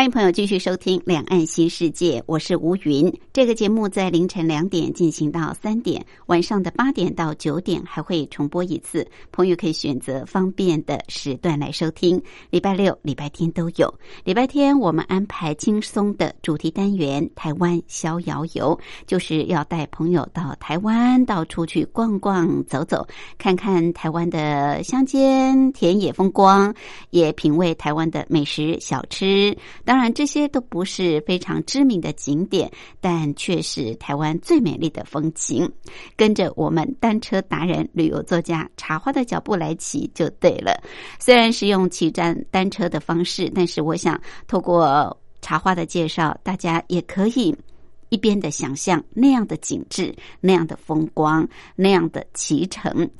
欢迎朋友继续收听《两岸新世界》，我是吴云。这个节目在凌晨两点进行到三点，晚上的八点到九点还会重播一次。朋友可以选择方便的时段来收听。礼拜六、礼拜天都有。礼拜天我们安排轻松的主题单元——台湾逍遥游，就是要带朋友到台湾到处去逛逛、走走，看看台湾的乡间田野风光，也品味台湾的美食小吃。当然，这些都不是非常知名的景点，但却是台湾最美丽的风景。跟着我们单车达人、旅游作家茶花的脚步来骑就对了。虽然是用骑站单车的方式，但是我想透过茶花的介绍，大家也可以一边的想象那样的景致、那样的风光、那样的骑乘。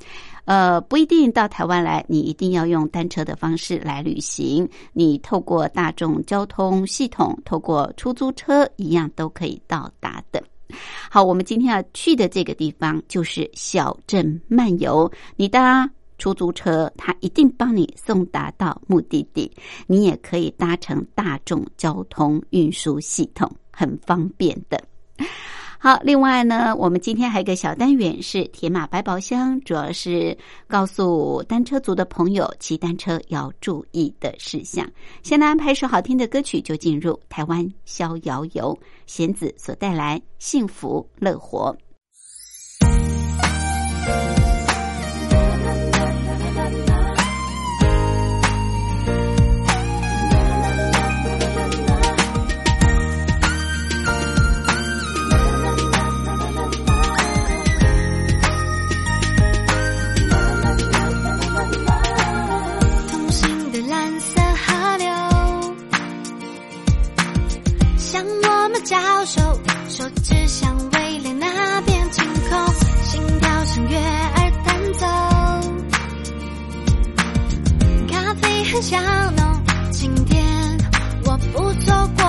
呃，不一定到台湾来，你一定要用单车的方式来旅行。你透过大众交通系统，透过出租车，一样都可以到达的。好，我们今天要去的这个地方就是小镇漫游。你搭出租车，它一定帮你送达到目的地。你也可以搭乘大众交通运输系统，很方便的。好，另外呢，我们今天还有一个小单元是铁马百宝箱，主要是告诉单车族的朋友骑单车要注意的事项。先来安排一首好听的歌曲，就进入台湾逍遥游，弦子所带来《幸福乐活》。手指向未来那片晴空，心跳像乐儿弹奏，咖啡很香浓，今天我不错过，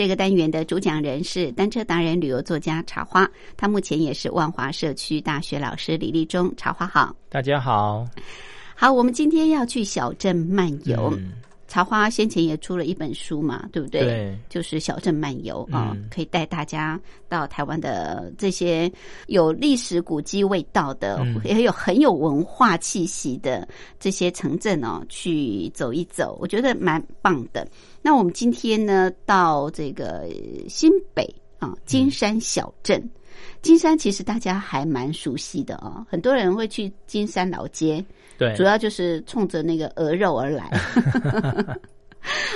这个单元的主讲人是单车达人、旅游作家茶花，他目前也是万华社区大学老师李立忠。茶花好，大家好。好，我们今天要去小镇漫游。嗯茶花先前也出了一本书嘛，对不对？对就是小镇漫游啊、嗯可以带大家到台湾的这些有历史古迹味道的，嗯也有很有文化气息的这些城镇哦，去走一走，我觉得蛮棒的。那我们今天呢，到这个新北啊金山小镇。金山其实大家还蛮熟悉的哦，很多人会去金山老街，对。主，要就是冲着那个鹅肉而来。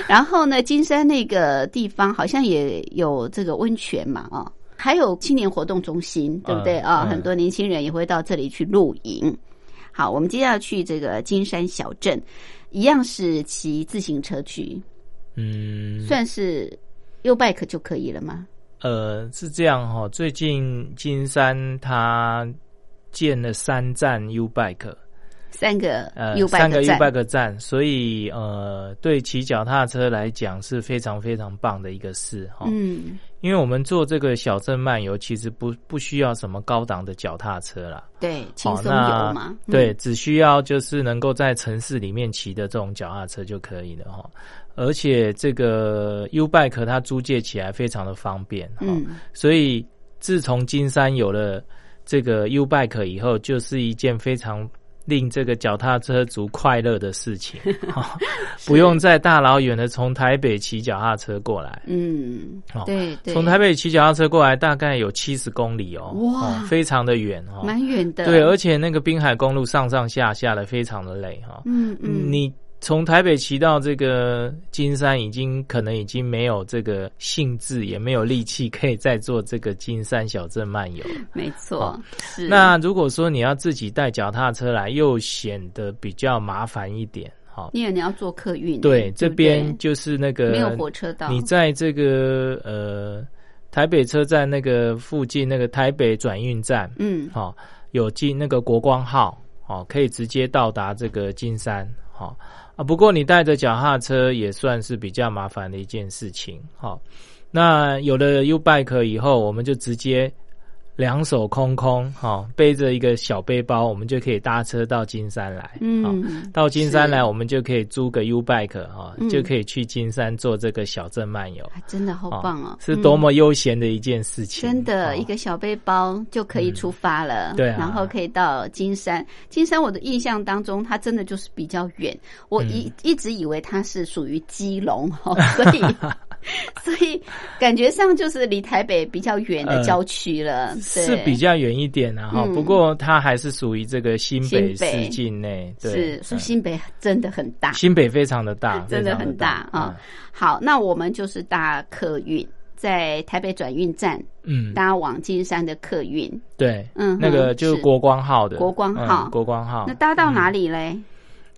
然后呢，金山那个地方好像也有这个温泉嘛，啊、还有青年活动中心，对不对？啊、嗯。很多年轻人也会到这里去露营。好，我们接下来去这个金山小镇，一样是骑自行车去，嗯，算是 U bike 就可以了吗？呃，是这样哈、最近金山它建了三站 U Bike，三个呃三个 U 站，Bike 站，所以呃，对骑脚踏车来讲是非常非常棒的一个事哈、嗯，因为我们做这个小镇漫游，其实不不需要什么高档的脚踏车啦，对，轻松那游嘛，嗯。对，只需要就是能够在城市里面骑的这种脚踏车就可以了哈。而且这个 U Bike 它租借起来非常的方便哈，嗯，所以自从金山有了这个 U Bike 以后，就是一件非常令这个脚踏车族快乐的事情，哈不用再大老远的从台北骑脚踏车过来。嗯哦，对对，从台北骑脚踏车过来大概有七十公里哦，哇哦非常的远哦。蛮远的，对，而且那个滨海公路上上下下的非常的累哈。嗯嗯，你从台北骑到这个金山，已经可能已经没有这个兴致，也没有力气可以再做这个金山小镇漫游。了。没错好，是。那如果说你要自己带脚踏车来，又显得比较麻烦一点。好，因为你要坐客运，对，这不边就是那个没有火车道，你在这个呃台北车站那个附近那个台北转运站，嗯。好、有进那个国光号，哦，可以直接到达这个金山，好、啊。不过你带着脚踏车也算是比较麻烦的一件事情，好、那有了 U Bike 以后，我们就直接两手空空，哈、背着一个小背包，我们就可以搭车到金山来，好嗯，到金山来，我们就可以租个 U Bike 哈、嗯。就可以去金山做这个小镇漫游，还真的好棒哦，是多嗯么悠闲的一件事情，真的，哦一个小背包就可以出发了，对啊。然后可以到金山。金山我的印象当中，它真的就是比较远，我嗯。一、一直以为它是属于基隆哦，所以 所以感觉上就是离台北比较远的呃郊区了，对。是比较远一点啊，哈、嗯。不过它还是属于这个新北市境内，对，是，说嗯新北真的很大，新北非常的大，真的很大啊、嗯。好，那我们就是搭客运，在台北转运站嗯，搭往金山的客运，对，嗯那个就是国光号的国光号。嗯国光号，那搭到哪里嘞？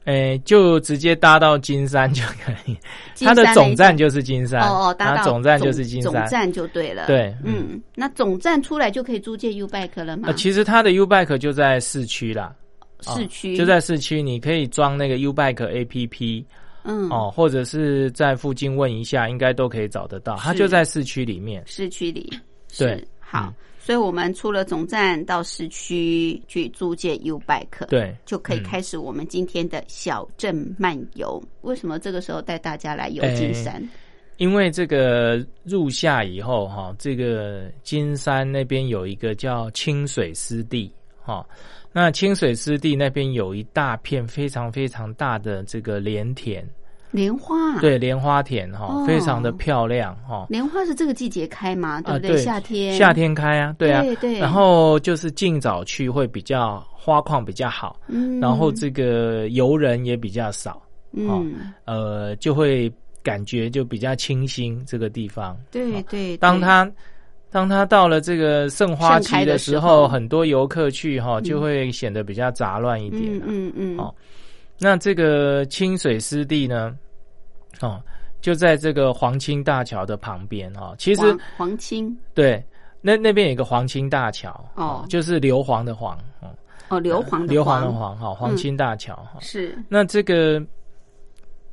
诶、就直接搭到金山就可以，它的总站就是金山，哦哦，搭到总站就是金山。总站就对了。对嗯，那总站出来就可以租借 U bike 了吗呃，？其实它的 U Bike 就在市区啦，哦市区就在市区，你可以装那个 U Bike A P P 嗯哦，或者是在附近问一下，应该都可以找得到。它就在市区里面。市区里。对是，好嗯，所以我们出了总站到市区去租借 U bike，，对，就可以嗯开始我们今天的小镇漫游。为什么这个时候带大家来游哎金山？因为这个入夏以后哈，这个金山那边有一个叫清水湿地哈，那清水湿地那边有一大片非常非常大的这个莲田莲花啊，，对，莲花田哈、哦。非常的漂亮哈。莲花是这个季节开吗？对啊，不对？夏天，夏天开啊，对啊，对对。然后就是尽早去会比较花况比较好，嗯，然后这个游人也比较少，嗯，呃，就会感觉就比较清新这个地方。哦对对，对。当它当他到了这个盛花期的时候时候，很多游客去哈，就会显得比较杂乱一点。嗯嗯，哦那这个清水湿地呢，哦，就在这个黄青大桥的旁边哈。其实黄黄青对，那那边有一个黄青大桥哦就是硫磺的黄哦，哦，硫磺的硫磺的黄黄哈，黄青大桥哈。是那这个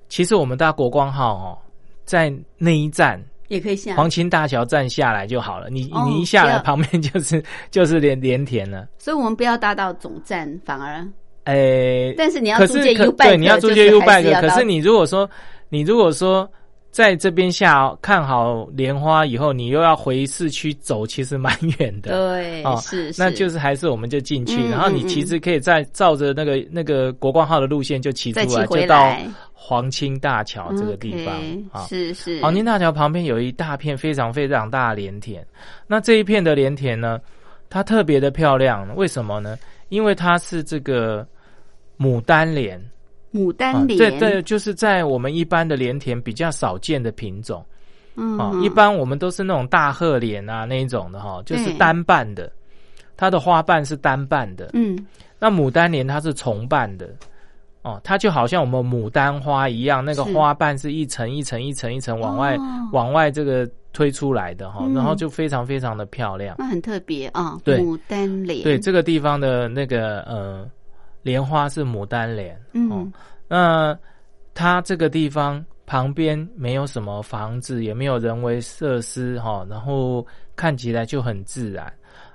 其实我们搭国光号哦，在那一站也可以下，黄青大桥站下来就好了，你哦你一下来旁边就是就是连连田了。所以我们不要搭到总站，反而，诶，但是你要租借 U 对，你要租借 U bike，可是你你如果说你如果说在这边下看好莲花以后，你又要回市区走，其实蛮远的。对哦是，那就是是还是我们就进去，嗯然后你嗯其实可以再照着那个那个国光号的路线就骑出来，就到黄青大桥这个地方啊。是是黄金大桥旁边有一大片非常非常大的莲田，那这一片的莲田呢，它特别的漂亮，为什么呢？因为它是这个牡丹莲，牡啊丹莲，这这就是在我们一般的莲田比较少见的品种。嗯啊。一般我们都是那种大鹤莲啊那一种的哈，就是单瓣的，它的花瓣是单瓣的。嗯。那牡丹莲它是重瓣的。哦，它就好像我们牡丹花一样，那个花瓣是一层一层一层一层往外、哦。往外这个推出来的哈，嗯。然后就非常非常的漂亮。那很特别啊，对。牡丹莲，对，这个地方的那个呃莲花是牡丹莲，哦嗯那它这个地方旁边没有什么房子，也没有人为设施哈，然后看起来就很自然。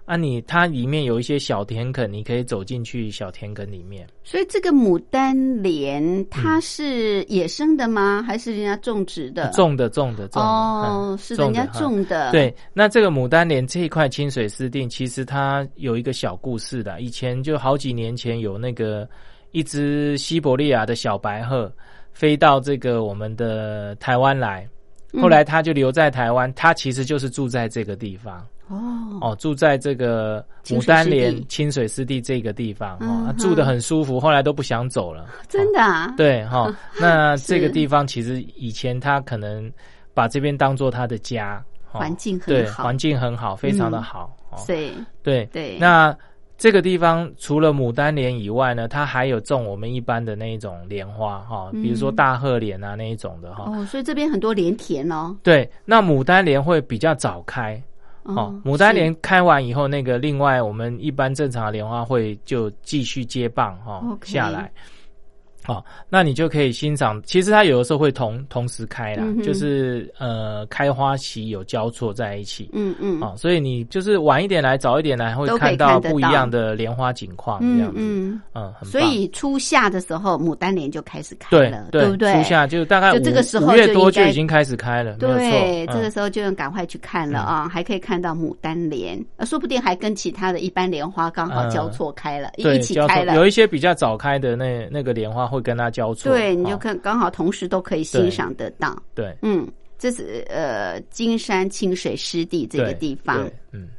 啊你，它里面有一些小田埂，你可以走进去小田埂里面。所以这个牡丹莲它是野生的吗？还是人家种植的？种的种的种的哦，嗯是人家种的。，对，那这个牡丹莲这一块清水湿地，其实它有一个小故事的。以前就好几年前有那个一只西伯利亚的小白鹤飞到这个我们的台湾来，嗯后来它就留在台湾，它其实就是住在这个地方哦，哦，住在这个牡丹莲清水湿地这个地方嗯哦，住的很舒服，后来都不想走了。真的啊？对 哈、那这个地方其实以前他可能把这边当做他的家，哦环境很好对环境很好，非常的嗯好。哦所以对对那这个地方除了牡丹莲以外呢，它还有种我们一般的那一种莲花哈、比如说嗯大鹤莲啊那一种的哈、哦，所以这边很多莲田哦。对，那牡丹莲会比较早开。哦，牡丹莲开完以后，那个另外我们一般正常的莲花会就继续接棒哈、下来。好、那你就可以欣赏。其实它有的时候会同同时开啦，嗯就是呃开花期有交错在一起。嗯嗯啊、所以你就是晚一点来，早一点来，会看到不一样的莲花景况，这嗯样子，嗯，嗯，很棒。所以初夏的时候，牡丹莲就开始开对了，对不对？初夏就大概就这个时候五月多就已经开始开了，对，错。这个嗯时候就要赶快去看了啊，还可以看到牡丹莲，呃说不定还跟其他的一般莲花刚好交错开了，一起开了。有一些比较早开的那那个莲花会跟他交错，对，你就哦看刚好同时都可以欣赏得到。对嗯，这是呃金山清水湿地这个地方。嗯。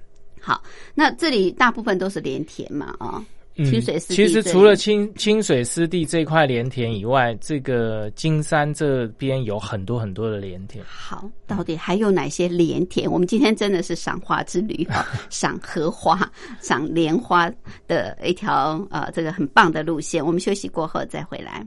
好，那这里大部分都是连田嘛啊，嗯清水湿地其实除了清清水湿地这块莲田以外，这个金山这边有很多很多的莲田。好，到底还有哪些莲田？我们今天真的是赏花之旅哈，赏荷花、赏莲花的一条呃这个很棒的路线。我们休息过后再回来。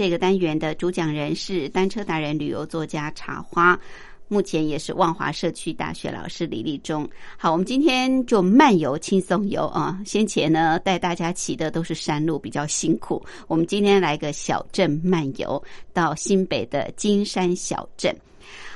这个单元的主讲人是单车达人、旅游作家茶花，目前也是万华社区大学老师李立忠。好，我们今天就漫游轻松游啊。先前呢带大家骑的都是山路，比较辛苦。我们今天来个小镇漫游，到新北的金山小镇。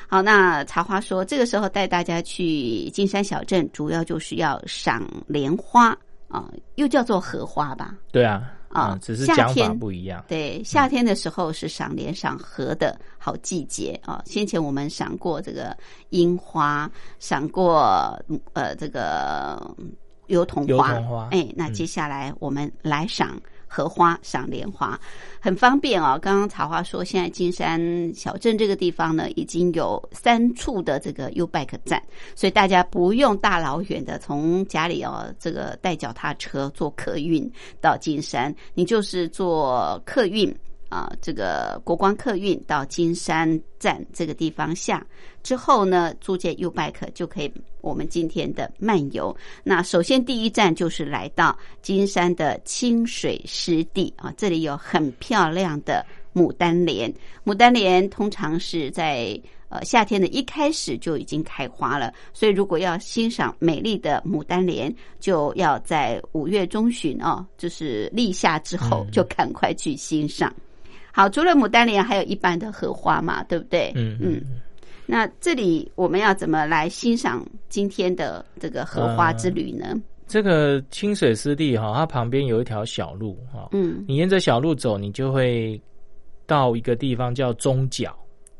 好，那茶花说，这个时候带大家去金山小镇，主要就是要赏莲花啊，又叫做荷花吧？对啊，啊只是讲法夏天不一样。对，夏天的时候是赏莲、赏荷的好季节啊。先前我们赏过这个樱花，赏过呃这个嗯油桐油花，桐花哎，那嗯接下来我们来赏荷花、赏莲花，很方便啊。刚刚茶花说，现在金山小镇这个地方呢，已经有三处的这个 U Bike 站，所以大家不用大老远的从家里哦，这个带脚踏车坐客运到金山，你就是坐客运啊，这个国光客运到金山站这个地方下之后呢，租借 U Bike 就可以我们今天的漫游。那首先第一站就是来到金山的清水湿地啊，这里有很漂亮的牡丹莲，牡丹莲通常是在呃夏天的一开始就已经开花了，所以如果要欣赏美丽的牡丹莲，就要在五月中旬哦，就是立夏之后嗯就赶快去欣赏。好，除了牡丹莲，还有一般的荷花嘛，对不对？嗯嗯。那这里我们要怎么来欣赏今天的这个荷花之旅呢？这个清水湿地哈，它旁边有一条小路哈，嗯，你沿着小路走，你就会到一个地方叫中角，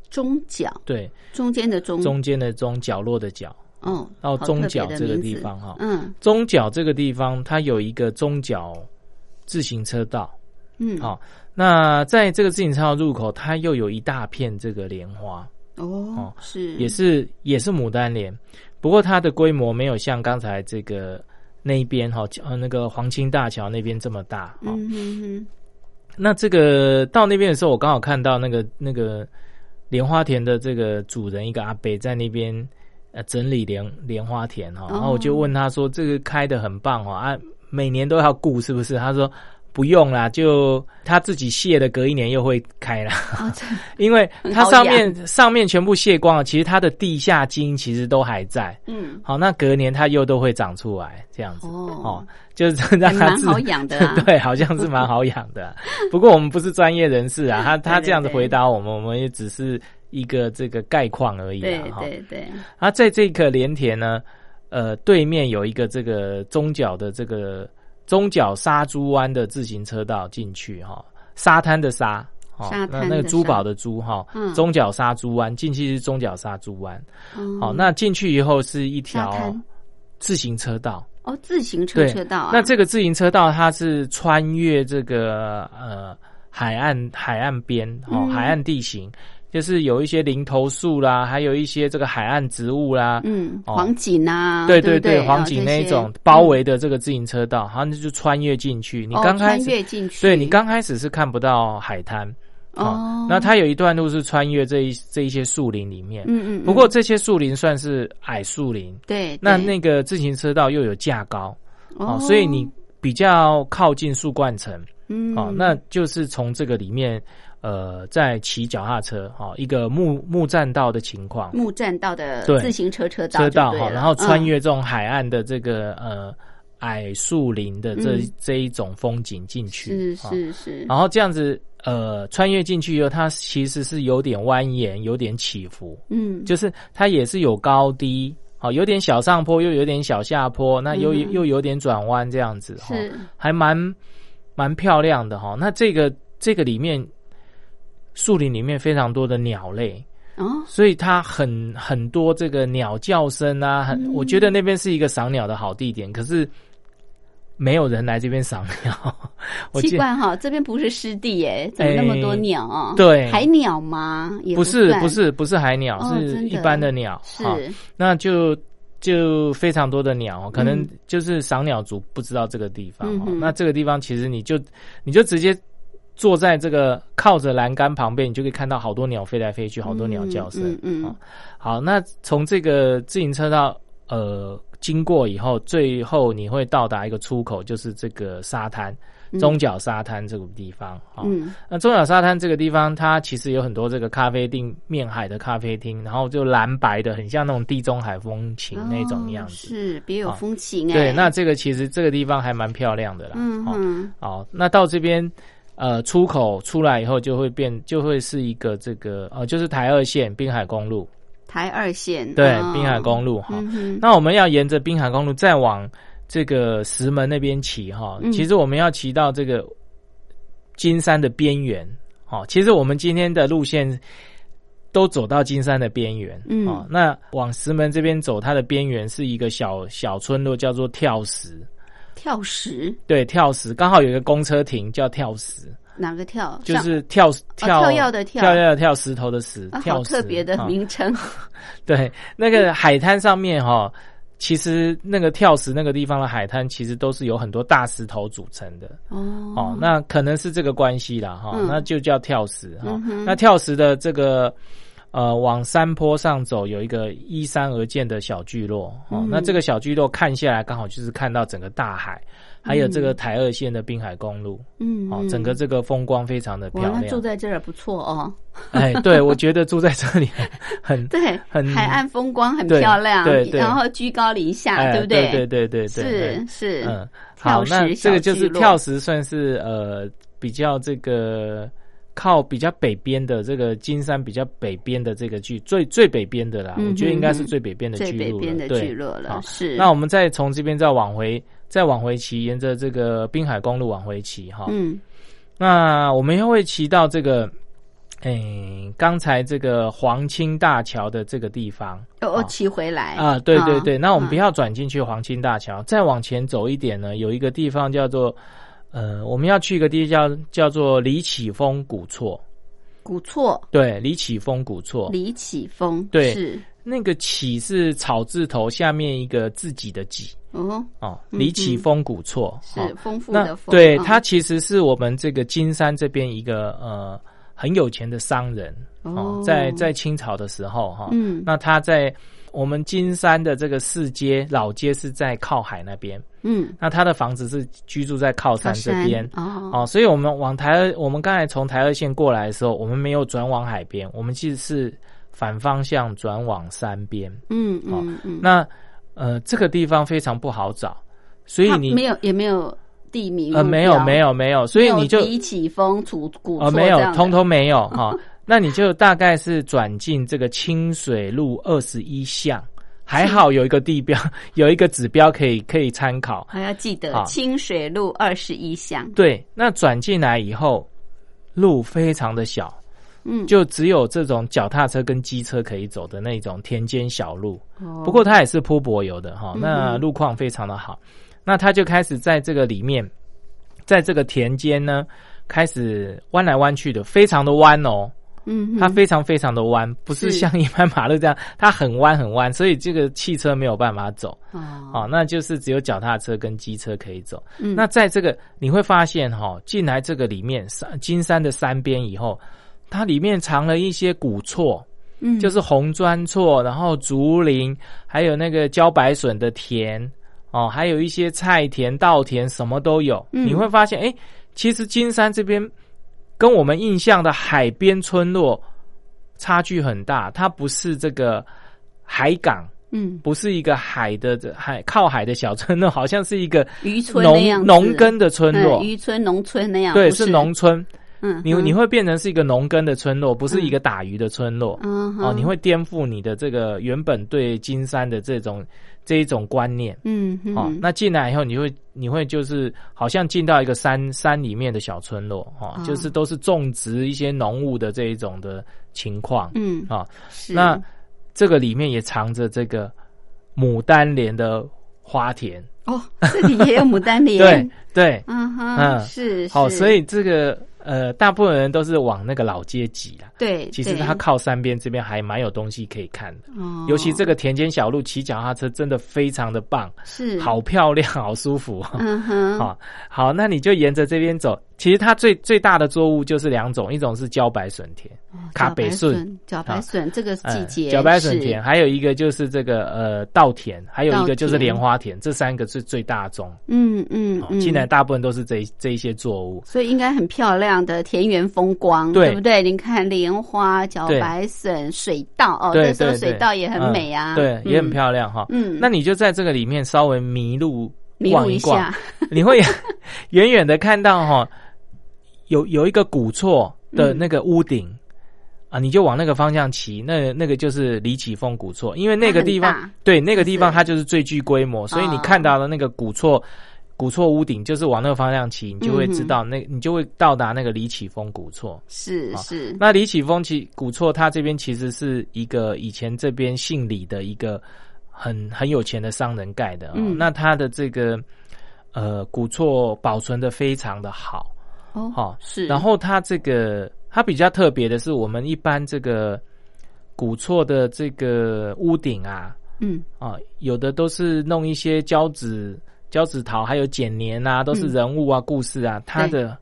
中角？对，中间的中？中间的中，角落的角。哦，到中角这个地方哈。嗯。中角这个地方，它有一个中角自行车道，嗯，好、那在这个自行车道入口，它又有一大片这个莲花，哦，是也是也是牡丹莲，不过它的规模没有像刚才这个那一边哈，呃那个黄青大桥那边这么大。哈、嗯哼哼，那这个到那边的时候，我刚好看到那个那个莲花田的这个主人一个阿伯在那边呃整理莲莲花田哈，然后我就问他说：“这个开的很棒哦啊，每年都要顾是不是？”他说。不用啦，就它自己卸的，隔一年又会开了。哦，因为它上面上面全部卸光了，其实它的地下茎其实都还在。嗯。好，那隔年它又都会长出来，这样子。哦。哦，就是让它蛮好养的啊。对，好像是蛮好养的啊。不过我们不是专业人士啊，他他这样子回答我们，我们也只是一个这个概况而已对对对，啊，在这个连田呢，呃，对面有一个这个中角的这个中角沙珠湾的自行车道进去哈、沙滩的沙。哦沙滩那那个珠宝的珠哈，嗯。中角沙珠湾进去是中角沙珠湾，哦好，那进去以后是一条自行车道，哦，自行车车道啊，那这个自行车道它是穿越这个呃海岸海岸边哦，嗯。海岸地形，就是有一些林头树啦，还有一些这个海岸植物啦，嗯，哦。黄景啊，对对不对，黄景那一种包围的这个自行车道，好像就穿越进去。你刚开始，越进去，对你刚开始是看不到海滩哦，那它有一段路是穿越这一这一些树林里面。嗯嗯，嗯。不过这些树林算是矮树林，对，对。那那个自行车道又有架高哦哦，所以你比较靠近树冠层嗯。哦，那就是从这个里面呃在骑脚踏车哦，一个木木栈道的情况，木栈道的自行车车道车道哈，然后穿嗯。越这种海岸的这个呃矮树林的这、嗯。这一种风景进去，是哈是是，然后这样子呃穿越进去以后，它其实是有点蜿蜒，有点起伏，嗯，就是它也是有高低。好，有点小上坡，又有点小下坡，那又、嗯。又有点转弯，这样子哈，是。还蛮蛮漂亮的哈。那这个这个里面树林里面非常多的鸟类，哦，所以它很很多这个鸟叫声啊，很、嗯我觉得那边是一个赏鸟的好地点。可是没有人来这边赏鸟，我奇怪哈，这边不是湿地耶，怎么那么多哎鸟啊？对海鸟吗？也不是不是不是海鸟，哦是一般的鸟。是哈那就就非常多的鸟，可能嗯就是赏鸟族不知道这个地方。那这个地方其实你就你就直接坐在这个靠着栏杆旁边，你就可以看到好多鸟飞来飞去，好多鸟叫声。嗯嗯嗯哦好，那从这个自行车道呃经过以后，最后你会到达一个出口，就是这个沙滩。中角沙滩这个地方啊，嗯那中角沙滩这个地方，它其实有很多这个咖啡厅，面海的咖啡厅，然后就蓝白的，很像那种地中海风情那种样哦子。是别有哦风情哎。对，那这个其实这个地方还蛮漂亮的啦。嗯嗯哼，好，那到这边呃出口出来以后，就会变，就会是一个这个呃，就是台二线滨海公路，台二线对，哦滨海公路哈。嗯那我们要沿着滨海公路再往这个石门那边骑哈，嗯其实我们要骑到这个金山的边缘。哦，其实我们今天的路线都走到金山的边缘。嗯哦，那往石门这边走，它的边缘是一个小小村落，叫做跳石。跳石。对，跳石刚好有一个公车亭叫跳石，哪个跳？就是跳跳跳跃的跳。跳跃的跳，石头的石啊，，跳特别的啊。名称。对，那个海滩上面哈、其实那个跳石那个地方的海滩，其实都是有很多大石头组成的。哦。哦。那可能是这个关系啦哈、嗯。那就叫跳石哈、嗯那跳石的这个呃往山坡上走，有一个依山而建的小聚落哦。嗯那这个小聚落看下来，刚好就是看到整个大海，还有这个台二线的滨海公路。嗯哦，整个这个风光非常的，漂亮。住在这儿不错哦。哎，对，我觉得住在这里很 对，很海岸风光很漂亮，对对然后居高临下，哎，对不对对？对对是是，嗯，好，那这个就是跳石，算是呃比较这个靠比较北边的这个金山比较北边的这个聚最最北边的啦，嗯我觉得应该是最北边的最聚落了，北边的对聚落了，是。那我们再从这边再往回再往回骑，沿着这个滨海公路往回骑哈。嗯那我们又会骑到这个，诶，刚才这个黄青大桥的这个地方哦，骑回来啊，对对对。那我们不要要转进去黄青大桥，再往前走一点呢，有一个地方叫做，呃，我们要去一个地叫叫做李启峰古厝，古厝。对，李启峰古厝，李启峰，对是。那个启是草字头下面一个自己的己哦，哦，嗯李启峰古厝。是哦丰富那的丰，对，嗯。他其实是我们这个金山这边一个呃很有钱的商人哦哦，在在清朝的时候哈，嗯。那他在我们金山的这个市街老街是在靠海那边，嗯，那他的房子是居住在靠山这边。哦。哦，所以我们往台二，我们刚才从台二线过来的时候，我们没有转往海边，我们其实是反方向转往山边。嗯嗯嗯，那呃，这个地方非常不好找，所以你没有也没有地名呃没有没有，有没有，所以你就没有李启峰古古哦，没有通通没有哈、那你就大概是转进这个清水路二十一巷，还好有一个地标，有一个指标可以可以参考。还要记得清水路二十一巷，对，那转进来以后，路非常的小，嗯，就只有这种脚踏车跟机车可以走的那种田间小路。哦不过它也是铺柏油的哈，嗯那路况非常的好。那他就开始在这个里面，在这个田间呢，开始弯来弯去的，非常的弯哦。嗯，它非常非常的弯，不是是。像一般马路这样，它很弯很弯，所以这个汽车没有办法走。哦，哦，那就是只有脚踏车跟机车可以走。嗯。那在这个你会发现哈、进来这个里面山金山的山边以后，它里面藏了一些古厝，嗯。就是红砖厝，然后竹林，还有那个茭白笋的田哦，还有一些菜田、稻田，什么都有。嗯。你会发现，哎，其实金山这边跟我们印象的海边村落差距很大，它不是这个海港。嗯不是一个海的这海靠海的小村落，好像是一个渔村那样农子农耕的村落嗯，渔村农村那样，对，是农村。嗯，你你会变成是一个农耕的村落，不是一个打鱼的村落。嗯哦，你会颠覆你的这个原本对金山的这种这一种观念。嗯哼哦，那进来以后，你会你会就是好像进到一个山山里面的小村落，哦，哦就是都是种植一些农物的这一种的情况。嗯啊、是那这个里面也藏着这个牡丹莲的花田。哦，这里也有牡丹莲，对，对，嗯哼，嗯是好，所以这个呃，大部分人都是往那个老街挤啦。对，其实它靠山边这边还蛮有东西可以看的，哦。尤其这个田间小路骑脚踏车真的非常的棒，是。好漂亮，好舒服。嗯哼，好，好，那你就沿着这边走。其实它最最大的作物就是两种，一种是茭白笋田，卡北笋。笋，茭白笋这个季嗯节，茭白笋田，，还有一个就是这个呃稻田，还有一个就是莲花田，这三个是最大宗。嗯嗯哦嗯，进来大部分都是这这一些作物。所以应该很漂亮的田园风光，对不对？你看莲花、茭白笋、水稻哦，对那时候水稻也很美啊，嗯对，也很。漂亮哈。嗯，那你就在这个里面稍微迷路迷路一下，你会 远远的看到哈，有有一个古厝的那个屋顶。啊，你就往那个方向骑，那那个就是李启峰古厝，因为那个地方对那个地方它就是最具规模，所以你哦看到的那个古厝古厝屋顶，就是往那个方向骑，你就会知道那你就会到达那个李启峰古厝。是是是，那李启峰其古厝，它这边其实是一个以前这边姓李的一个很很有钱的商人盖的、哦。嗯那他的这个呃古厝保存的非常的好，哦好、是，然后他这个它比较特别的是，我们一般这个古厝的这个屋顶啊嗯。啊，有的都是弄一些胶纸胶纸桃，还有剪年啊，都是嗯人物啊、故事啊。它的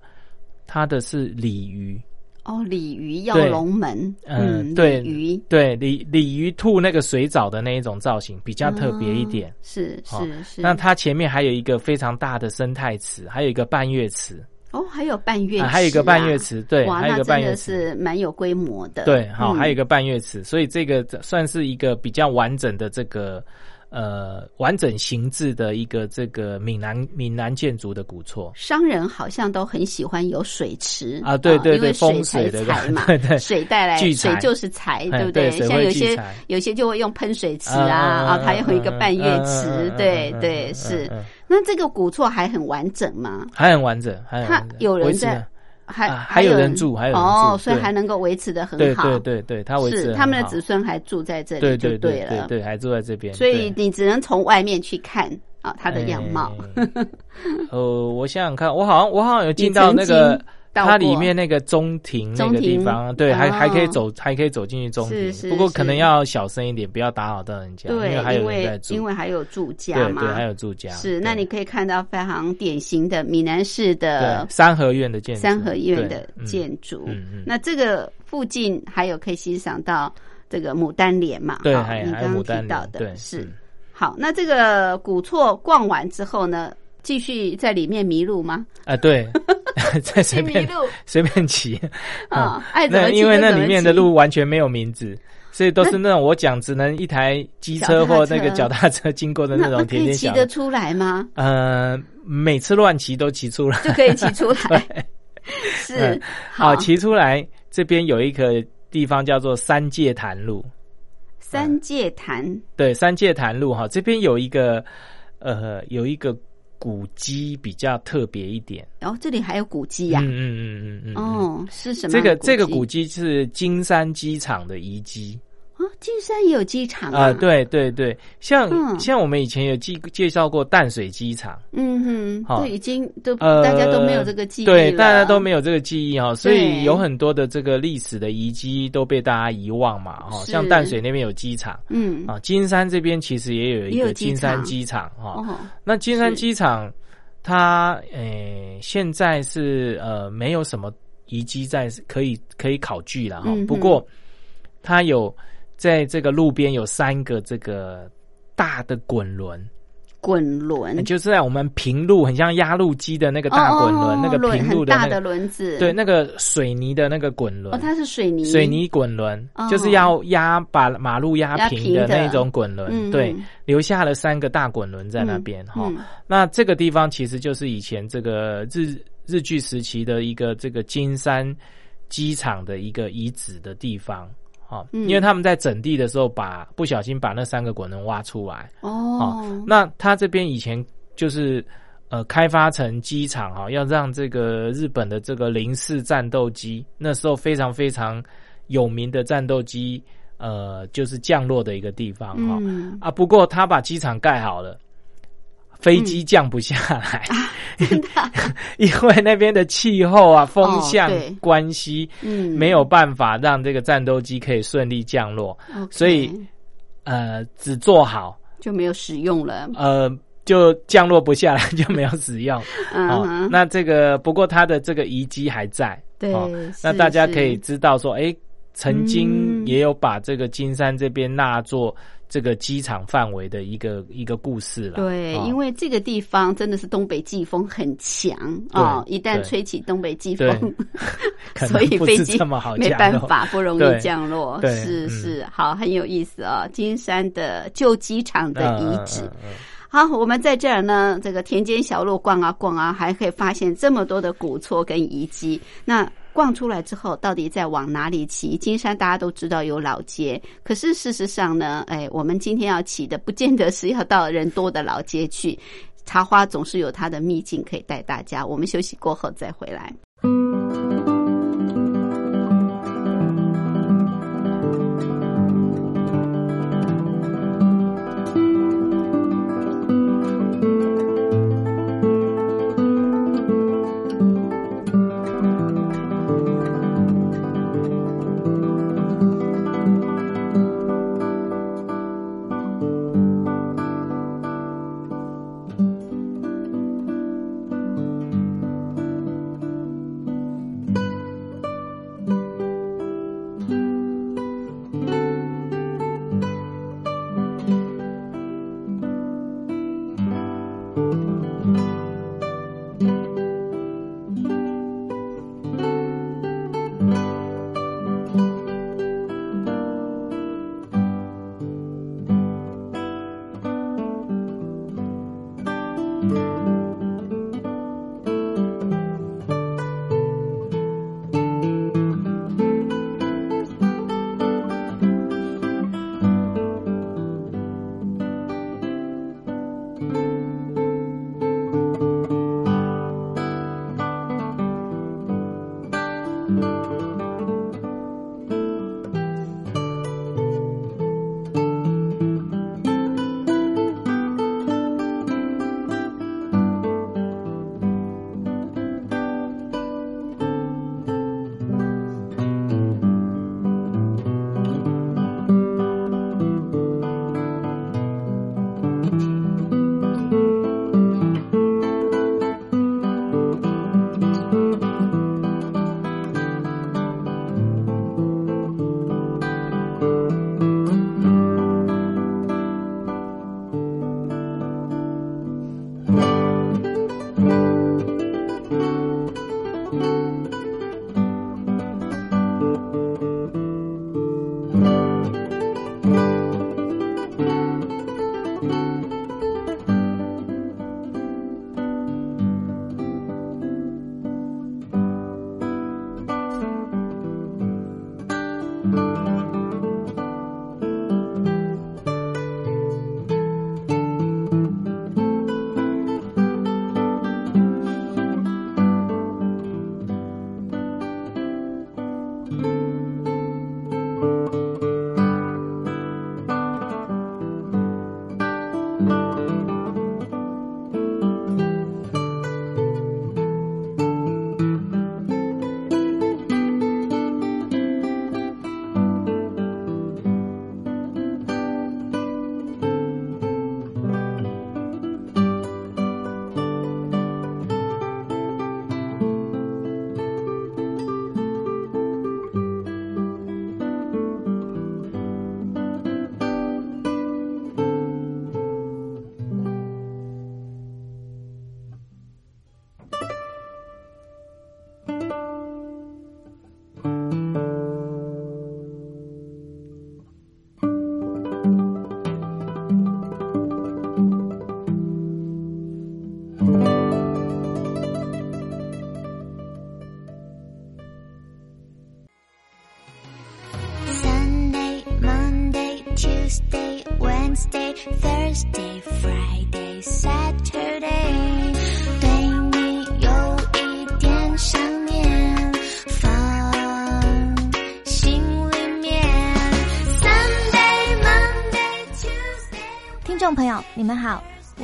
它的是鲤鱼。哦，鲤鱼跃龙门，嗯对鲤鱼。对，鲤鲤鱼吐那个水藻的那一种造型比较特别一点。哦是好是是，那它前面还有一个非常大的生态池，还有一个半月池，哦还有半月池啊，啊，还有一个半月池，对，哇，还有一个那真的半月池，是蛮有规模的，对，好，嗯。还有一个半月池，所以这个算是一个比较完整的这个呃完整形制的一个这个闽南闽南建筑的古厝。商人好像都很喜欢有水池啊对对因为对风水的财嘛，对对水带来水就是财，哎对不对？像有些有些就会用喷水池嗯啊，嗯啊，它有一个半月嗯池对对嗯是。嗯嗯。那这个古厝还很完整吗？还很完整，还很它有人在还啊还有人住还有人哦，所以还能够维持的很好，对对对，他维持他们的子孙还住在这里对对了，对还住在这边，所以你只能从外面去看啊他的样貌。欸 呃，我想想看，我好像我好像有进到那个它里面那个中庭那个地方，对，还哦还可以走，还可以走进去中是是庭，不过可能要小声一点，不要打扰到人家，因对，为还有因人在住，为因为还有住家嘛，对对，还有住家，是，那你可以看到非常典型的闽南式的三合院的建筑，三合院的嗯建筑。嗯嗯那这个附近还有可以欣赏到这个牡丹莲嘛？对，好还你刚刚还有牡丹提到的对是嗯好。那这个古厝逛完之后呢，继续在里面迷路吗？啊，对，在随便路。随便骑。啊，爱怎么那骑因为那里面的路完全没有名字，所以都是那种我讲只能一台机车或那个脚踏车经过的那那种可以骑。得出来吗？呃，每次乱骑都骑出来，就可以骑出来。是嗯好，骑出来这边有一个地方叫做三界潭路，三界潭。对，三界潭路哈，这边有一个呃有一个古迹比较特别一点，然后这里还有古迹呀、嗯嗯嗯嗯嗯，嗯，哦，是什么？这个这个古迹是金山机场的遗迹。哦，金山也有机场啊、对对对，像、嗯。像我们以前有介介绍过淡水机场，嗯哼，好。这已经都、呃，大家都没有这个记忆对，大家都没有这个记忆哈、所以有很多的这个历史的遗迹都被大家遗忘嘛哈、是。像淡水那边有机场嗯。啊，金山这边其实也有一个金山机场哈、哦。那金山机场它诶、现在是呃没有什么遗迹在可以可以考据了哈、嗯不过它有在这个路边有三个这个大的滚轮。滚轮。就是在我们平路，很像压路机的那个大滚轮，哦那个平路的大的那个，轮子，对，那个水泥的那个滚轮，哦，它是水泥，水泥滚轮，哦。就是要压把马路压压平平的的那种滚轮，嗯对嗯，留下了三个大滚轮在那边哈、嗯。那这个地方其实就是以前这个日日据时期的一个这个金山机场的一个遗址的地方。哦，嗯因为他们在整地的时候把不小心把那三个滚轮挖出来，哦，那他这边以前就是呃开发成机场哈、要让这个日本的这个零式战斗机，那时候非常非常有名的战斗机，呃，就是降落的一个地方哈、嗯啊。不过他把机场盖好了。飞机降不下来，因为那边的气候啊、风向关系，嗯。没有办法让这个战斗机可以顺利降落。所以呃，只做好，就没有使用了。呃，就降落不下来，就没有使用。哦 嗯哼，那这个不过它的这个遗迹还在，对哦，那大家可以知道说，哎，曾经嗯。也有把这个金山这边纳作这个机场范围的一个一个故事了。对，哦因为这个地方真的是东北季风很强啊、对一旦吹起东北季对风，所以飞机没办法，不容易降落。是是，好，很有意思啊、金山的旧机场的遗址。嗯嗯嗯嗯好，我们在这儿呢，这个田间小路逛啊逛啊，还可以发现这么多的古厝跟遗迹。那逛出来之后，到底在往哪里骑？金山大家都知道有老街，可是事实上呢，哎，我们今天要骑的，不见得是要到人多的老街去。茶花总是有它的秘境可以带大家。我们休息过后再回来。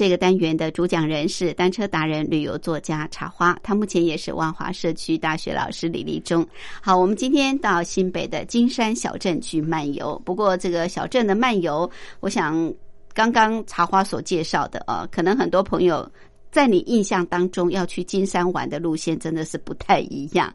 这个单元的主讲人是单车达人、旅游作家茶花，他目前也是万华社区大学老师李立忠。好，我们今天到新北的金山小镇去漫游。不过，这个小镇的漫游，我想刚刚茶花所介绍的啊，可能很多朋友在你印象当中要去金山玩的路线真的是不太一样。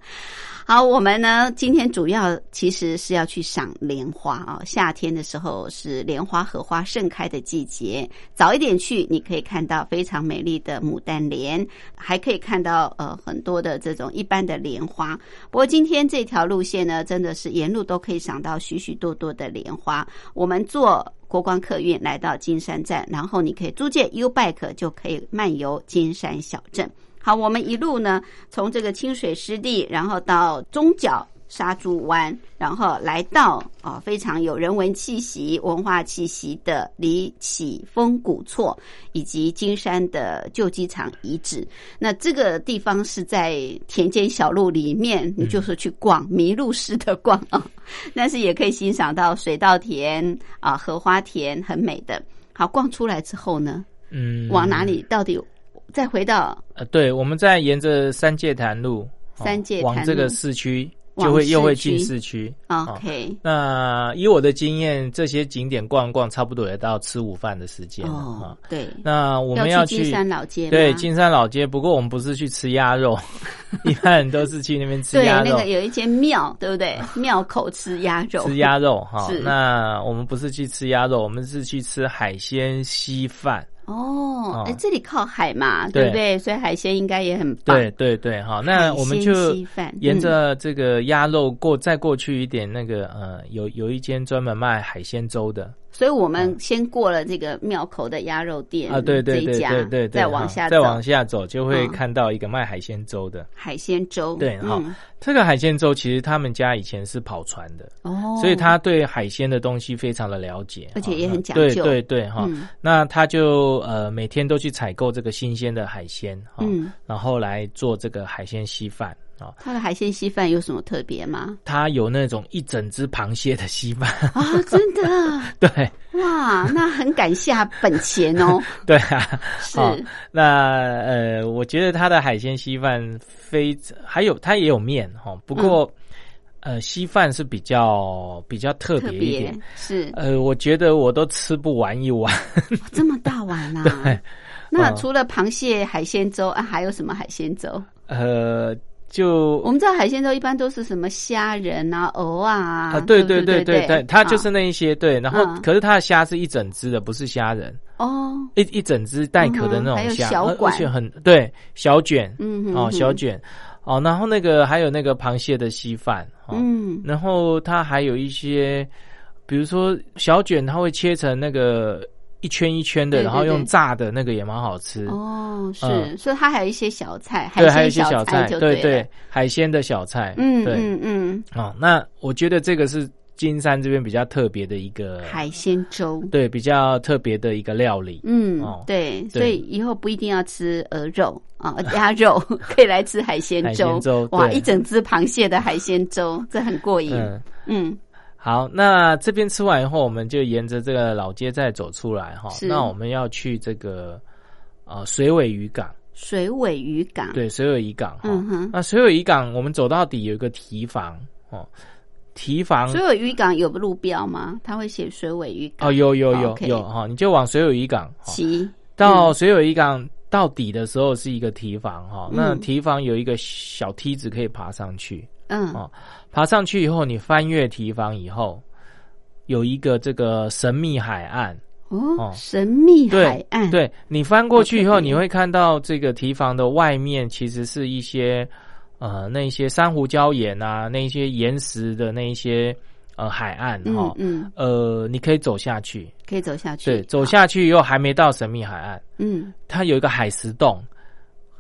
好，我们呢今天主要其实是要去赏莲花啊、夏天的时候是莲花、荷花盛开的季节，早一点去，你可以看到非常美丽的牡丹莲，还可以看到呃很多的这种一般的莲花。不过今天这条路线呢，真的是沿路都可以赏到许许多多的莲花。我们坐国光客运来到金山站，然后你可以租借 U Bike 就可以漫游金山小镇。好，我们一路呢，从这个清水湿地，然后到中角沙珠湾，然后来到啊、非常有人文气息、文化气息的李启峰古厝，以及金山的旧机场遗址。那这个地方是在田间小路里面，你就是去逛，迷路式的逛啊，但是也可以欣赏到水稻田啊、荷花田，很美的。好，逛出来之后呢，嗯，往哪里？到底再回到呃，对，我们再沿着三界潭路，哦三界潭路往这个市区，就会又会进市区。OK？那以我的经验，这些景点逛逛，差不多也到吃午饭的时间了哦哈。，对，那我们要去金山老街，对金山老街，不过我们不是去吃鸭肉，一般人都是去那边吃对鸭肉。那个有一间庙，对不对？庙口吃鸭肉，吃鸭肉哈是，那我们不是去吃鸭肉，我们是去吃海鲜稀饭。哦，哎哦，这里靠海嘛，对。对不对？所以海鲜应该也很棒。对对对，好，那我们就沿嗯。着这个鸭肉过，再过去一点，那个呃，有有一间专门卖海鲜粥的所以我们先过了这个庙口的鸭肉店啊，对对对对对对，再往下走，再往下走就会嗯看到一个卖海鲜粥的。海鲜粥，对哈嗯，这个海鲜粥其实他们家以前是跑船的，哦，所以他对海鲜的东西非常的了解，而且也很讲究。对对哈。嗯。那他就呃每天都去采购这个新鲜的海鲜哈，嗯，然后来做这个海鲜稀饭啊。它的海鲜稀饭有什么特别吗？它有那种一整只螃蟹的稀饭，啊，真的 对哇，那很敢下本钱哦，对啊，是好那呃，我觉得它的海鲜稀饭非还有它也有面哈，不过、呃稀饭是比较比较特别一点。是呃，我觉得我都吃不完一碗。这么大碗啊！那除了螃蟹海鲜粥啊，还有什么海鲜粥？呃，就我们知道海鲜粥一般都是什么虾仁啊、鹅啊啊，对对对？对对对，它就是啊那一些对，然后嗯。可是它的虾是一整只的，不是虾仁，哦，一一整只带壳的那种虾，而且很对小卷，哦嗯哼。哼小卷，哦，然后那个还有那个螃蟹的稀饭，哦，嗯。然后它还有一些，比如说小卷，它会切成那个一圈一圈的，对对然后用炸的那个也蛮好吃。哦，是，嗯所以它还有一些小菜，对，海还有一鲜小菜，就对对海鲜的小菜，嗯对，嗯嗯，哦，那我觉得这个是金山这边比较特别的一个，海鲜粥。对，比较特别的一个料理。嗯哦，对，所以以后不一定要吃鹅肉啊，鸭肉可以来吃海鲜粥。粥哇，一整只螃蟹的海鲜粥，这很过瘾。嗯，嗯，好，那这边吃完以后，我们就沿着这个老街再走出来哈。是那我们要去这个呃水尾渔港，水尾渔港。，对，水尾渔港哈。嗯哼，那水尾渔港，我们走到底有一个提防哦，提防水尾渔港有路标吗？它会写水尾渔港。哦，有有有有哈，你就往水尾渔港哈骑到水尾渔港到底的时候是一个提防哈，那嗯堤防有一个小梯子可以爬上去，嗯。哦爬上去以后，你翻越堤防以后，有一个这个神秘海岸。哦哦，神秘对海岸。，对你翻过去以后，你会看到这个堤防的外面其实是一些呃那一些珊瑚礁岩啊，那一些岩石的那一些呃海岸哈、嗯。嗯，呃，你可以走下去，可以走下去。对，走下去以后还没到神秘海岸，嗯，它有一个海石洞，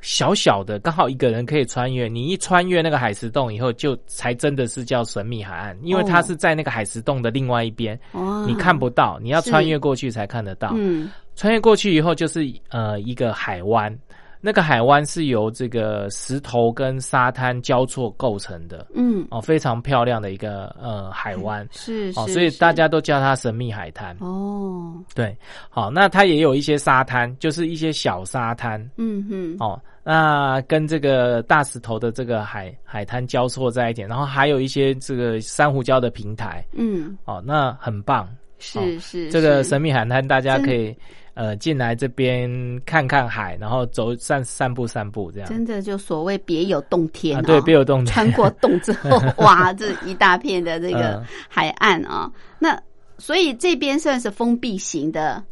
小小的，刚好一个人可以穿越。你一穿越那个海石洞以后，就才真的是叫神秘海岸，因为它哦是在那个海石洞的另外一边，哦，你看不到，你要穿越过去才看得到。嗯。穿越过去以后，就是呃一个海湾，那个海湾是由这个石头跟沙滩交错构成的。嗯，哦，非常漂亮的一个呃海湾。哦，是是，所以大家都叫它神秘海滩。哦，对，好，那它也有一些沙滩，就是一些小沙滩。嗯哼，哦，那跟这个大石头的这个海海滩交错在一点，然后还有一些这个珊瑚礁的平台嗯，哦，那很棒。是是这个神秘海滩，大家可以呃进来这边看看海，然后走散散步散步这样。真的就所谓别有洞天对，别有洞天。穿过洞之后，哇，这一大片的这个嗯海岸啊，那所以这边算是封闭型的。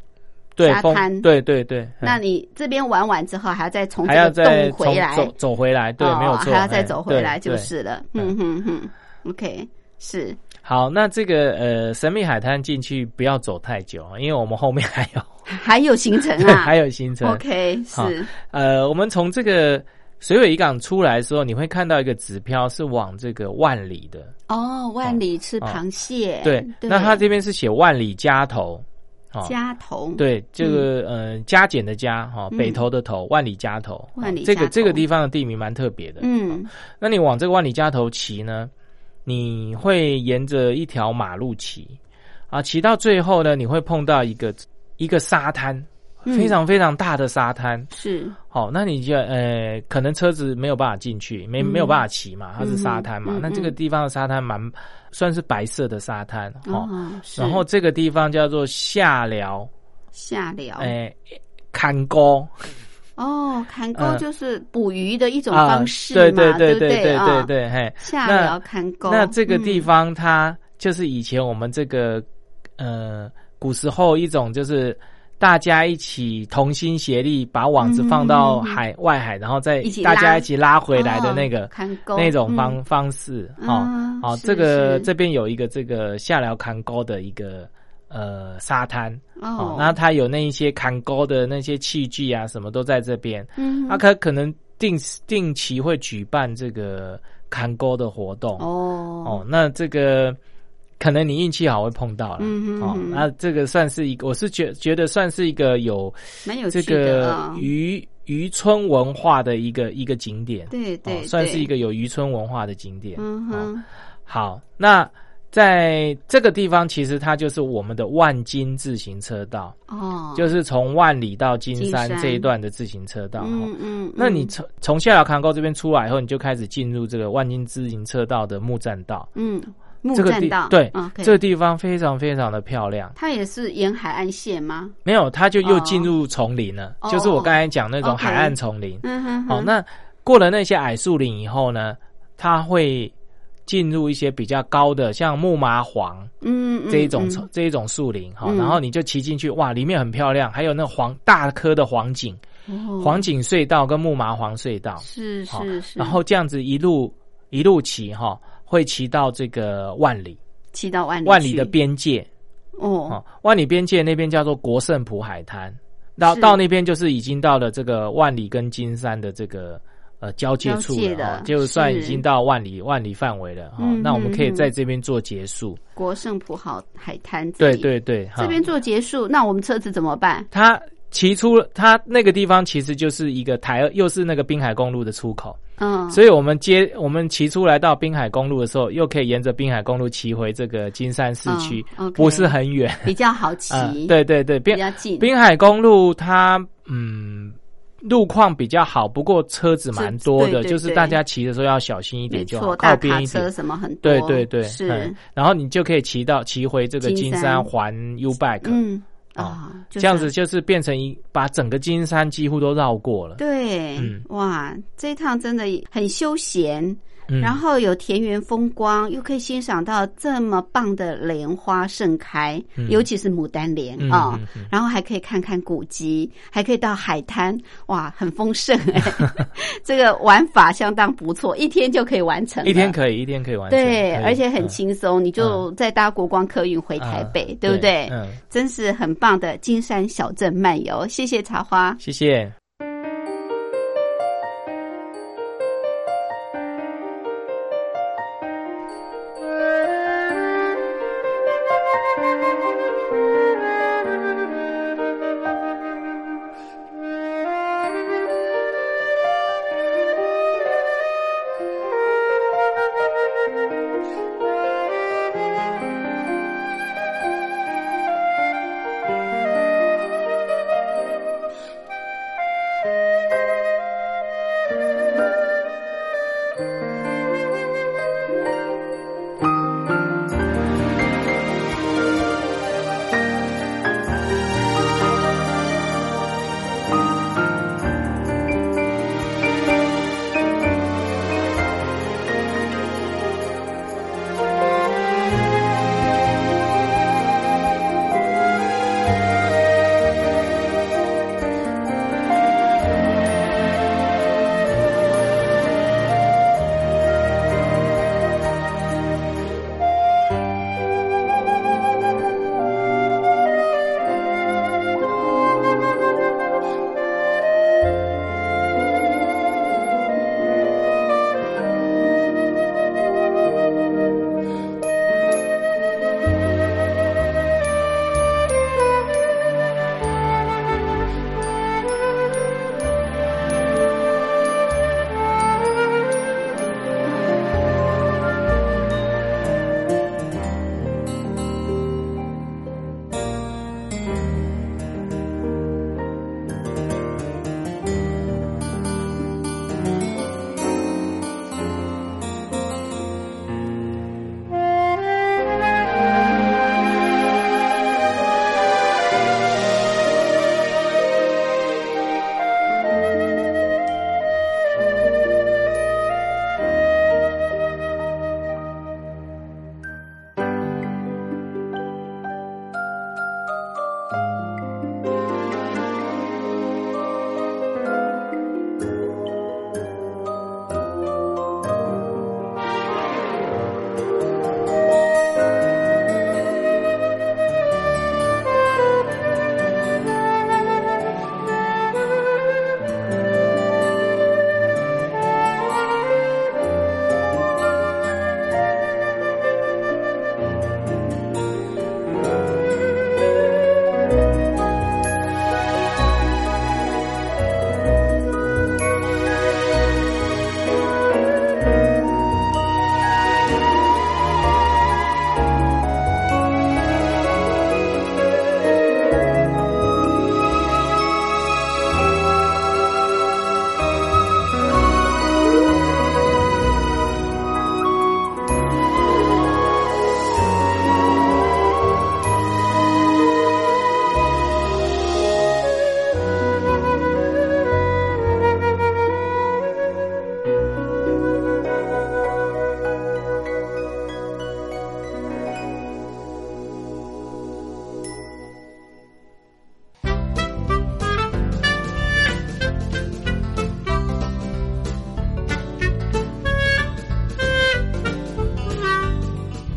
对沙滩对对对，那嗯你这边玩完之后，还要再从还要这再从个洞回来，走走回来，对，哦没有错，还要再哎走回来就是了。嗯哼哼，OK，是。好，那这个呃神秘海滩进去不要走太久，因为我们后面还有、还有行程啊，还有行程。OK 是。呃，我们从这个水尾渔港出来的时候，你会看到一个指标是往这个万里的，哦，万里吃哦螃蟹，对。那它这边是写万里家头，哦，加头，对，这个呃加减的加哈，嗯。北头的头，万里加头。万里这个这个地方的地名蛮特别的。嗯。那你往这个万里加头骑呢，你会沿着一条马路骑啊，骑到最后呢，你会碰到一个一个沙滩，嗯非常非常大的沙滩。是好，那你就呃，可能车子没有办法进去，没嗯没有办法骑嘛，它是沙滩嘛。那这个地方的沙滩蛮算是白色的沙滩哦。哦，然后这个地方叫做下寮，下寮哎、坎沟哦，砍钩嗯就是捕鱼的一种啊方式对嘛，对对不对对啊对对，嘿。下那寮砍钩，那这个地嗯方它就是以前我们这个呃古时候一种就是大家一起同心协力把网子放到海、外海，然后再大家一起拉回来的那个、哦那种方、嗯。方式哦嗯哦，是这个这边有一个这个下寮砍钩的一个呃沙滩哦。哦，，那它有那一些砍钩的那些器具啊，什么都在这边。嗯。它可可能定定期会举办这个砍钩的活动。哦。哦，那这个可能你运气好会碰到了，哦嗯哼。哼，那这个算是一个，我是觉觉得算是一个有这蛮有这个啊，渔渔村文化的一个一个景点，对对哦，算是一个个有渔村文化的景点。哦，嗯哼。好，那在这个地方，其实它就是我们的万金自行车道，哦，就是从万里到金山这一段的自行车道。哦。嗯嗯，嗯。那你从从下寮康沟这边出来以后，你就开始进入这个万金自行车道的木栈道。嗯木这个地栈道对，嗯这个地方非常非常的漂亮。它也是沿海岸线吗？没有，它就又进入丛林了，哦就是我刚才讲那种海岸丛林。嗯哼好、那过了那些矮树林以后呢，它会进入一些比较高的，像木麻黄嗯嗯这一种、嗯这一种树林。好、嗯然后你就骑进去，哇，里面很漂亮，还有那黄大颗的黄锦、哦黄锦隧道跟木麻黄隧道。是是是，然后这样子一路一路骑哈、会骑到这个万里，骑到万里万里的边界。哦。哦，万里边界那边叫做国盛浦海滩，到到那边就是已经到了这个万里跟金山的这个呃交界处了，哦就算已经到万里万里范围了哈、嗯那我们可以在这边做结束。国盛浦好海滩对，对对，这边做结束，那我们车子怎么办？它骑出它那个地方其实就是一个台，又是那个滨海公路的出口，嗯，所以我们接我们骑出来到滨海公路的时候，又可以沿着滨海公路骑回这个金山市区，不是很远。比较好骑，嗯，对对对，滨比较近，滨海公路它嗯路况比较好，不过车子蛮多的，是对对就是大家骑的时候要小心一点就好，靠边一点。车。什么很多，对对对，是。嗯，然后你就可以骑到骑回这个金山环 U bike，嗯，啊。哦，就是这样子就是变成一把整个金山几乎都绕过了。对，嗯哇，这一趟真的很休闲，嗯然后有田园风光，又可以欣赏到这么棒的莲花盛开，嗯尤其是牡丹莲嗯啊、然后还可以看看古迹，还可以到海滩，哇，很丰盛哎、这个玩法相当不错，一天就可以完成，一天可以，一天可以完成。对，而且很嗯轻松，你就再搭国光客运回台北，嗯对不对？嗯，真是很棒的金山小镇漫游，谢谢茶花。谢谢。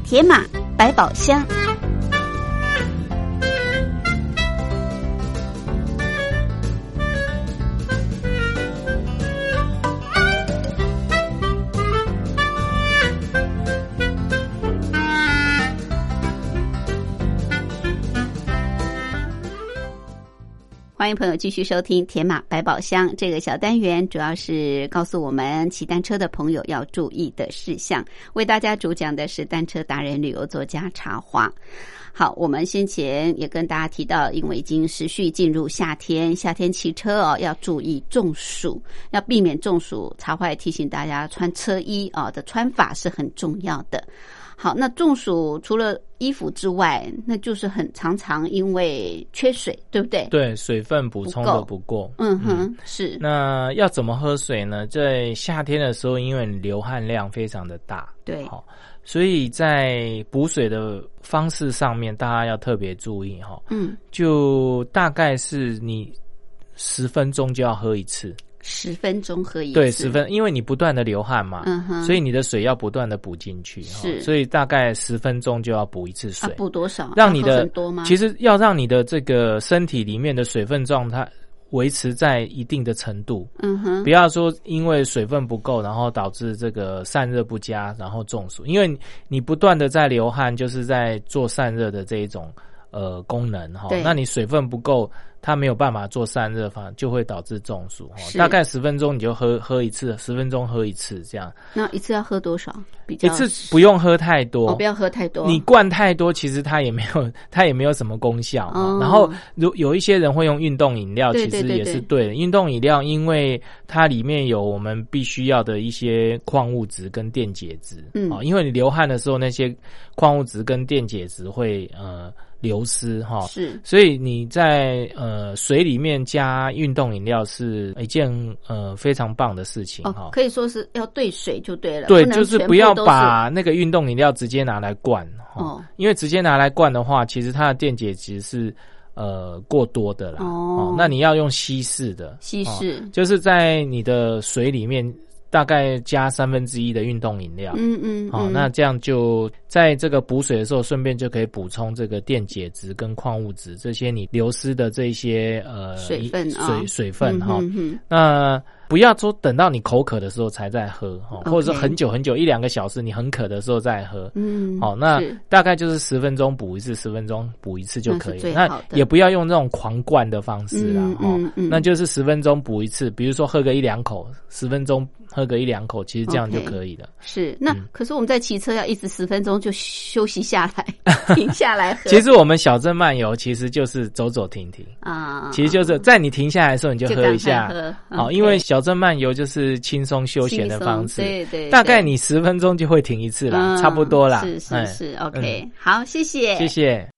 铁马百宝箱。欢迎朋友继续收听《铁马百宝箱》这个小单元，主要是告诉我们骑单车的朋友要注意的事项。为大家主讲的是单车达人、旅游作家茶花。好，我们先前也跟大家提到，因为已经持续进入夏天，夏天骑车哦要注意中暑，要避免中暑。茶花也提醒大家，穿车衣啊的穿法是很重要的。好，那中暑除了衣服之外，那就是很常常因为缺水，对不对？对，水分补充的不够。嗯哼，是。那要怎么喝水呢？在夏天的时候，因为你流汗量非常的大，对，好，所以在补水的方式上面，大家要特别注意哈。嗯，就大概是你十分钟就要喝一次。十分钟喝一次，对，十分，因为你不断的流汗嘛，嗯哼，所以你的水要不断的补进去，是，所以大概十分钟就要补一次水，补多少？让你的很多吗？其实要让你的这个身体里面的水分状态维持在一定的程度，嗯哼，不要说因为水分不够，然后导致这个散热不佳，然后中暑，因为你不断的在流汗，就是在做散热的这一种呃功能哈，那你水分不够。它没有办法做散热，法，就会导致中暑。大概十分钟你就喝喝一次，十分钟喝一次这样。那一次要喝多少？比较一次不用喝太多，不要喝太多。你灌太多，其实它也没有，它也没有什么功效。然后，如有一些人会用运动饮料，其实也是对的。运动饮料因为它里面有我们必须要的一些矿物质跟电解质。嗯，因为你流汗的时候，那些矿物质跟电解质会呃。流失哈，是，所以你在呃水里面加运动饮料是一件呃非常棒的事情哈，可以说是要兑水就对了，对，就是不要把那个运动饮料直接拿来灌哦，因为直接拿来灌的话，其实它的电解质是呃过多的啦哦，那你要用稀释的，稀释。就是在你的水里面。大概加三分之一的运动饮料，嗯嗯，好，那这样就在这个补水的时候，顺便就可以补充这个电解质跟矿物质这些你流失的这些呃水分水水分哈，那。不要说等到你口渴的时候才在喝，哈，或者说很久很久一两个小时你很渴的时候再喝，嗯，好，那大概就是十分钟补一次，十分钟补一次就可以。那也不要用那种狂灌的方式啦，哈，那就是十分钟补一次，比如说喝个一两口，十分钟喝个一两口，其实这样就可以了。是，那可是我们在骑车要一直十分钟就休息下来，停下来喝。其实我们小镇漫游其实就是走走停停啊，其实就是在你停下来的时候你就喝一下，好，因为小。小镇漫游就是轻松休闲的方式，对对，大概你十分钟就会停一次了，差不多啦。是是是，OK，好，谢谢，谢谢。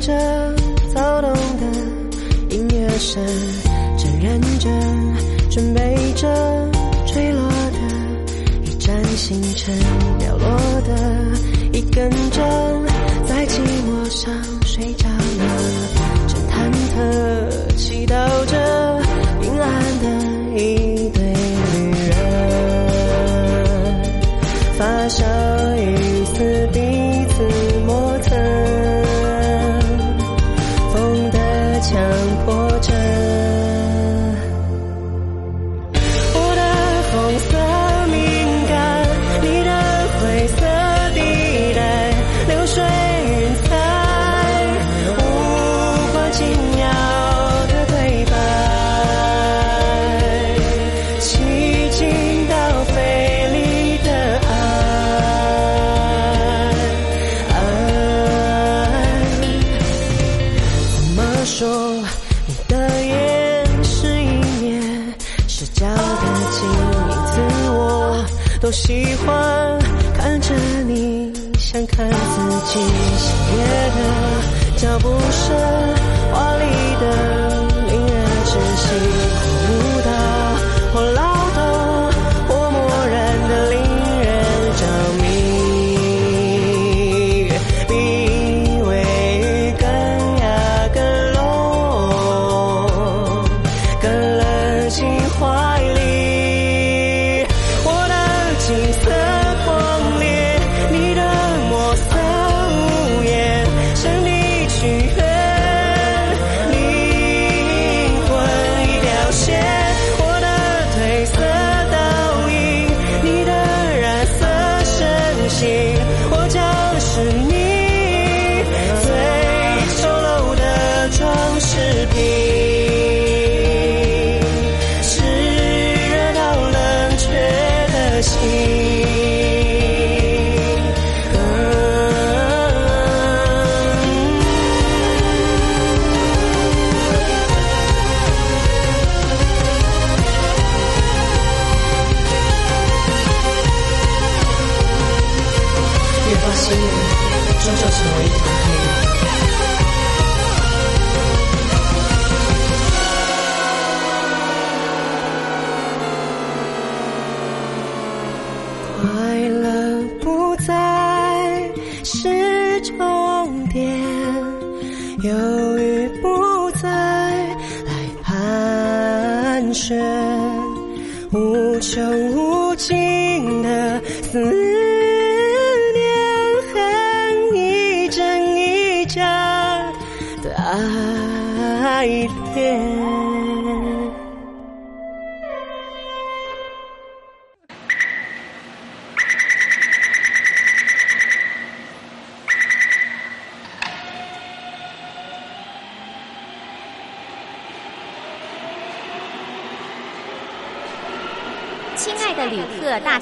着，躁动的音乐声，正认真。准备着坠落的一盏星辰，掉落的一根针，在寂寞上睡着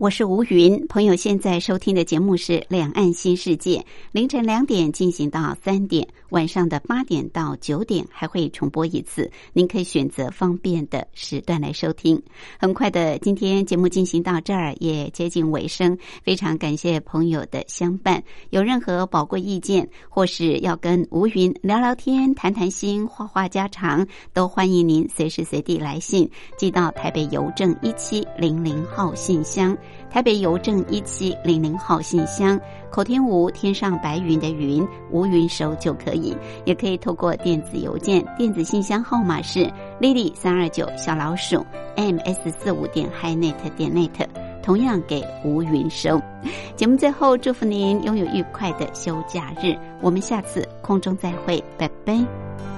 我是吴云，朋友现在收听的节目是《两岸新世界》，凌晨两点进行到三点，晚上的八点到九点还会重播一次，您可以选择方便的时段来收听。很快的，今天节目进行到这儿也接近尾声，非常感谢朋友的相伴。有任何宝贵意见，或是要跟吴云聊聊天、谈谈心、话话家常，都欢迎您随时随地来信寄到台北邮政一七零零号信箱。台北邮政一七零零号信箱，口天吴天上白云的云吴云收就可以，也可以透过电子邮件，电子信箱号码是 lily 三二九小老鼠 ms 四五点 hinet 点 net，同样给吴云收。节目最后祝福您拥有愉快的休假日，我们下次空中再会，拜拜。